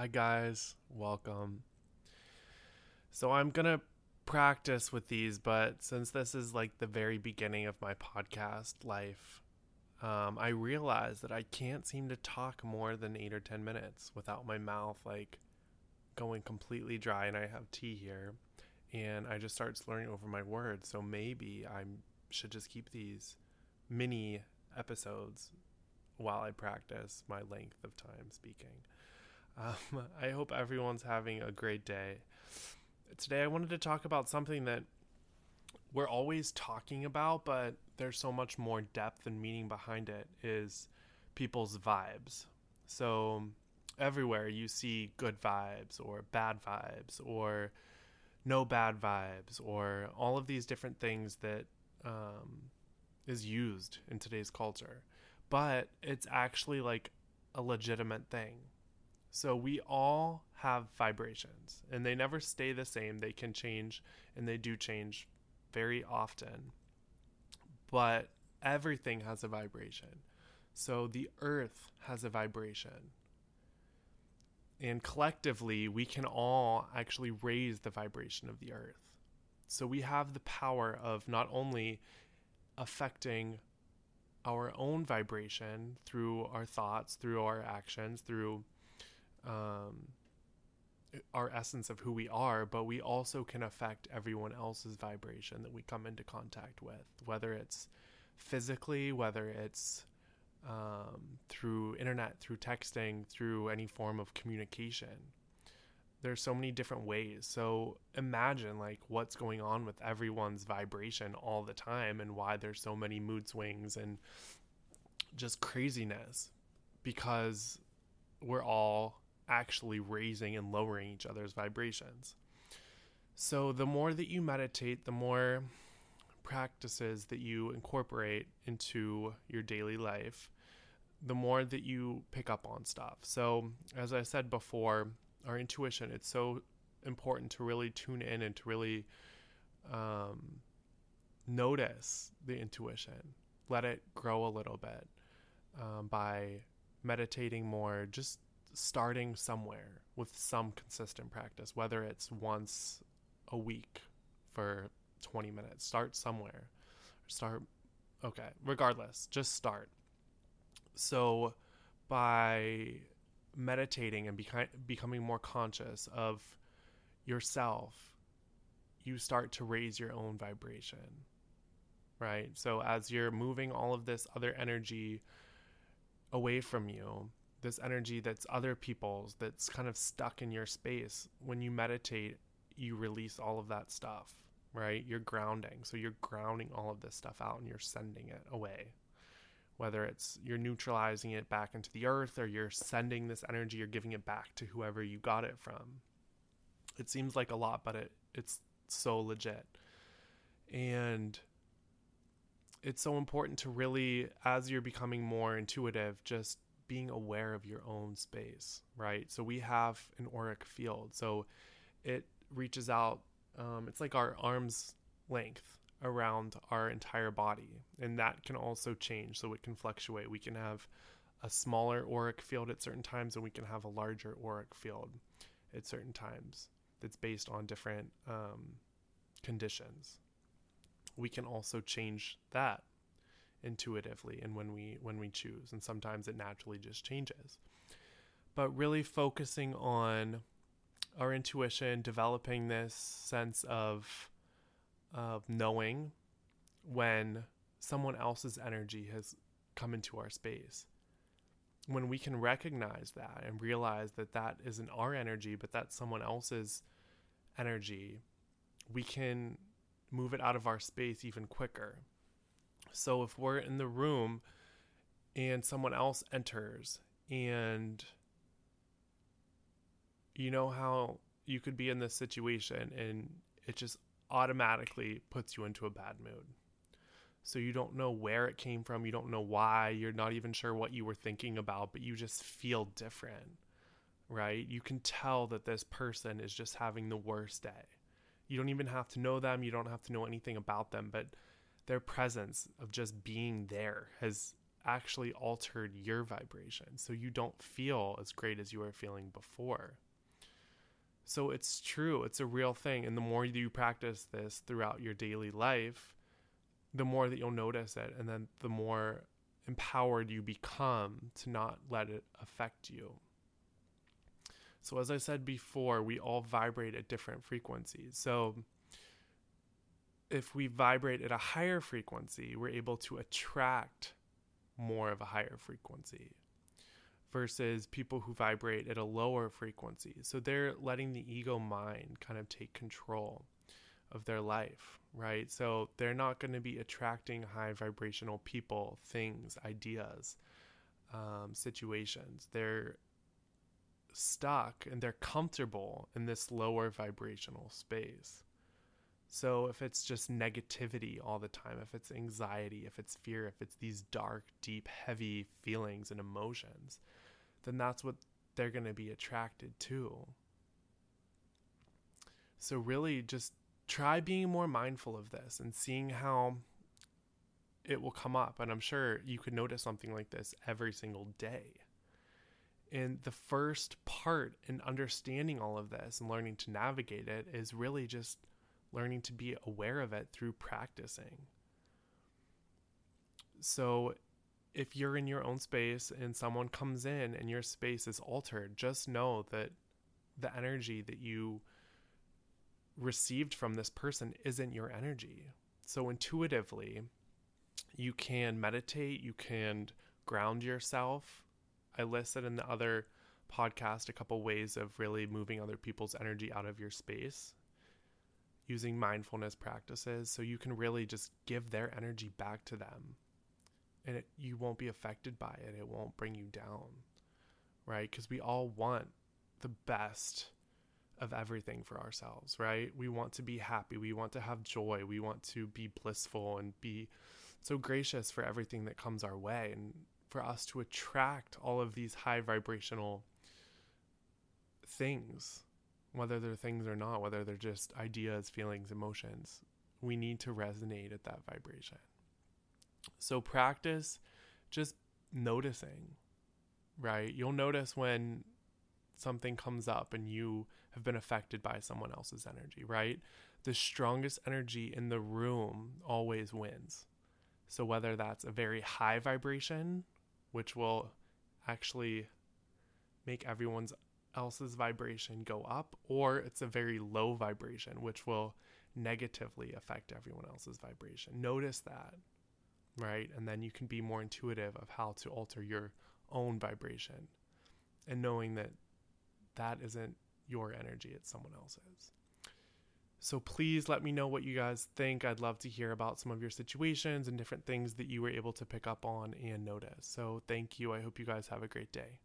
Hi, guys. Welcome. So, I'm going to practice with these, but since this is like the very beginning of my podcast life, um, I realize that I can't seem to talk more than eight or 10 minutes without my mouth like going completely dry. And I have tea here and I just start slurring over my words. So maybe I should just keep these mini episodes while I practice my length of time speaking. Um, I hope everyone's having a great day. Today, I wanted to talk about something that we're always talking about, but there's so much more depth and meaning behind it is people's vibes. So, everywhere you see good vibes or bad vibes or no bad vibes or all of these different things that um, is used in today's culture. But it's actually like a legitimate thing. So we all have vibrations and they never stay the same. They can change and they do change very often. But everything has a vibration. So the earth has a vibration. And collectively, we can all actually raise the vibration of the earth. So we have the power of not only affecting our own vibration through our thoughts, through our actions, through um, our essence of who we are, but we also can affect everyone else's vibration that we come into contact with, whether it's physically, whether it's um, through internet, through texting, through any form of communication. There's so many different ways. So imagine like what's going on with everyone's vibration all the time and why there's so many mood swings and just craziness because we're all actually raising and lowering each other's vibrations. So, the more that you meditate, the more practices that you incorporate into your daily life, the more that you pick up on stuff. So, as I said before, our intuition, it's so important to really tune in and to really um, notice the intuition. Let it grow a little bit um, by meditating more, just starting somewhere with some consistent practice, whether it's once a week for 20 minutes. Start somewhere. Start, okay, regardless, just start. So, by meditating and beca- becoming more conscious of yourself, you start to raise your own vibration, right? So, as you're moving all of this other energy away from you, this energy that's other people's that's kind of stuck in your space when you meditate you release all of that stuff right? You're grounding. So you're grounding all of this stuff out and you're sending it away. Whether it's you're neutralizing it back into the earth or you're sending this energy you're giving it back to whoever you got it from. It seems like a lot but it it's so legit. And it's so important to really as you're becoming more intuitive just being aware of your own space, right? So we have an auric field. So it reaches out, um, it's like our arm's length around our entire body. And that can also change. So it can fluctuate. We can have a smaller auric field at certain times, and we can have a larger auric field at certain times. That's based on different um, conditions. We can also change that intuitively and when we when we choose and sometimes it naturally just changes. But really focusing on our intuition developing this sense of of knowing when someone else's energy has come into our space. When we can recognize that and realize that that isn't our energy but that's someone else's energy we can move it out of our space even quicker so if we're in the room and someone else enters and you know how you could be in this situation and it just automatically puts you into a bad mood. So you don't know where it came from, you don't know why, you're not even sure what you were thinking about, but you just feel different, right? You can tell that this person is just having the worst day. You don't even have to know them, you don't have to know anything about them, but their presence of just being there has actually altered your vibration. So you don't feel as great as you were feeling before. So it's true, it's a real thing. And the more you practice this throughout your daily life, the more that you'll notice it. And then the more empowered you become to not let it affect you. So, as I said before, we all vibrate at different frequencies. So, if we vibrate at a higher frequency, we're able to attract more of a higher frequency versus people who vibrate at a lower frequency. So, they're letting the ego mind kind of take control of their life, right? So, they're not going to be attracting high vibrational people, things, ideas, um, situations. They're stuck and they're comfortable in this lower vibrational space. So if it's just negativity all the time, if it's anxiety, if it's fear, if it's these dark, deep, heavy feelings and emotions, then that's what they're going to be attracted to. So really just try being more mindful of this and seeing how it will come up. And I'm sure you could notice something like this every single day. And the first part in understanding all of this and learning to navigate it is really just learning to be aware of it through practicing. So, if you're in your own space and someone comes in and your space is altered, just know that the energy that you received from this person isn't your energy. So, intuitively, you can meditate, you can ground yourself I listed in the other podcast a couple ways of really moving other people's energy out of your space using mindfulness practices so you can really just give their energy back to them. And it, you won't be affected by it. It won't bring you down right? Because we all want the best of everything for ourselves right? We want to be happy. We want to have joy. We want to be blissful and be so gracious for everything that comes our way. And for us to attract all of these high vibrational things, whether they're things or not, whether they're just ideas, feelings, emotions. We need to resonate at that vibration. So practice just noticing, right? You'll notice when something comes up and you have been affected by someone else's energy, right? The strongest energy in the room always wins. So whether that's a very high vibration which will actually make everyone's else's vibration go up, or it's a very low vibration, which will negatively affect everyone else's vibration. Notice that, right? And then you can be more intuitive of how to alter your own vibration and knowing that that isn't your energy, it's someone else's. So please let me know what you guys think. I'd love to hear about some of your situations and different things that you were able to pick up on and notice. So thank you. I hope you guys have a great day.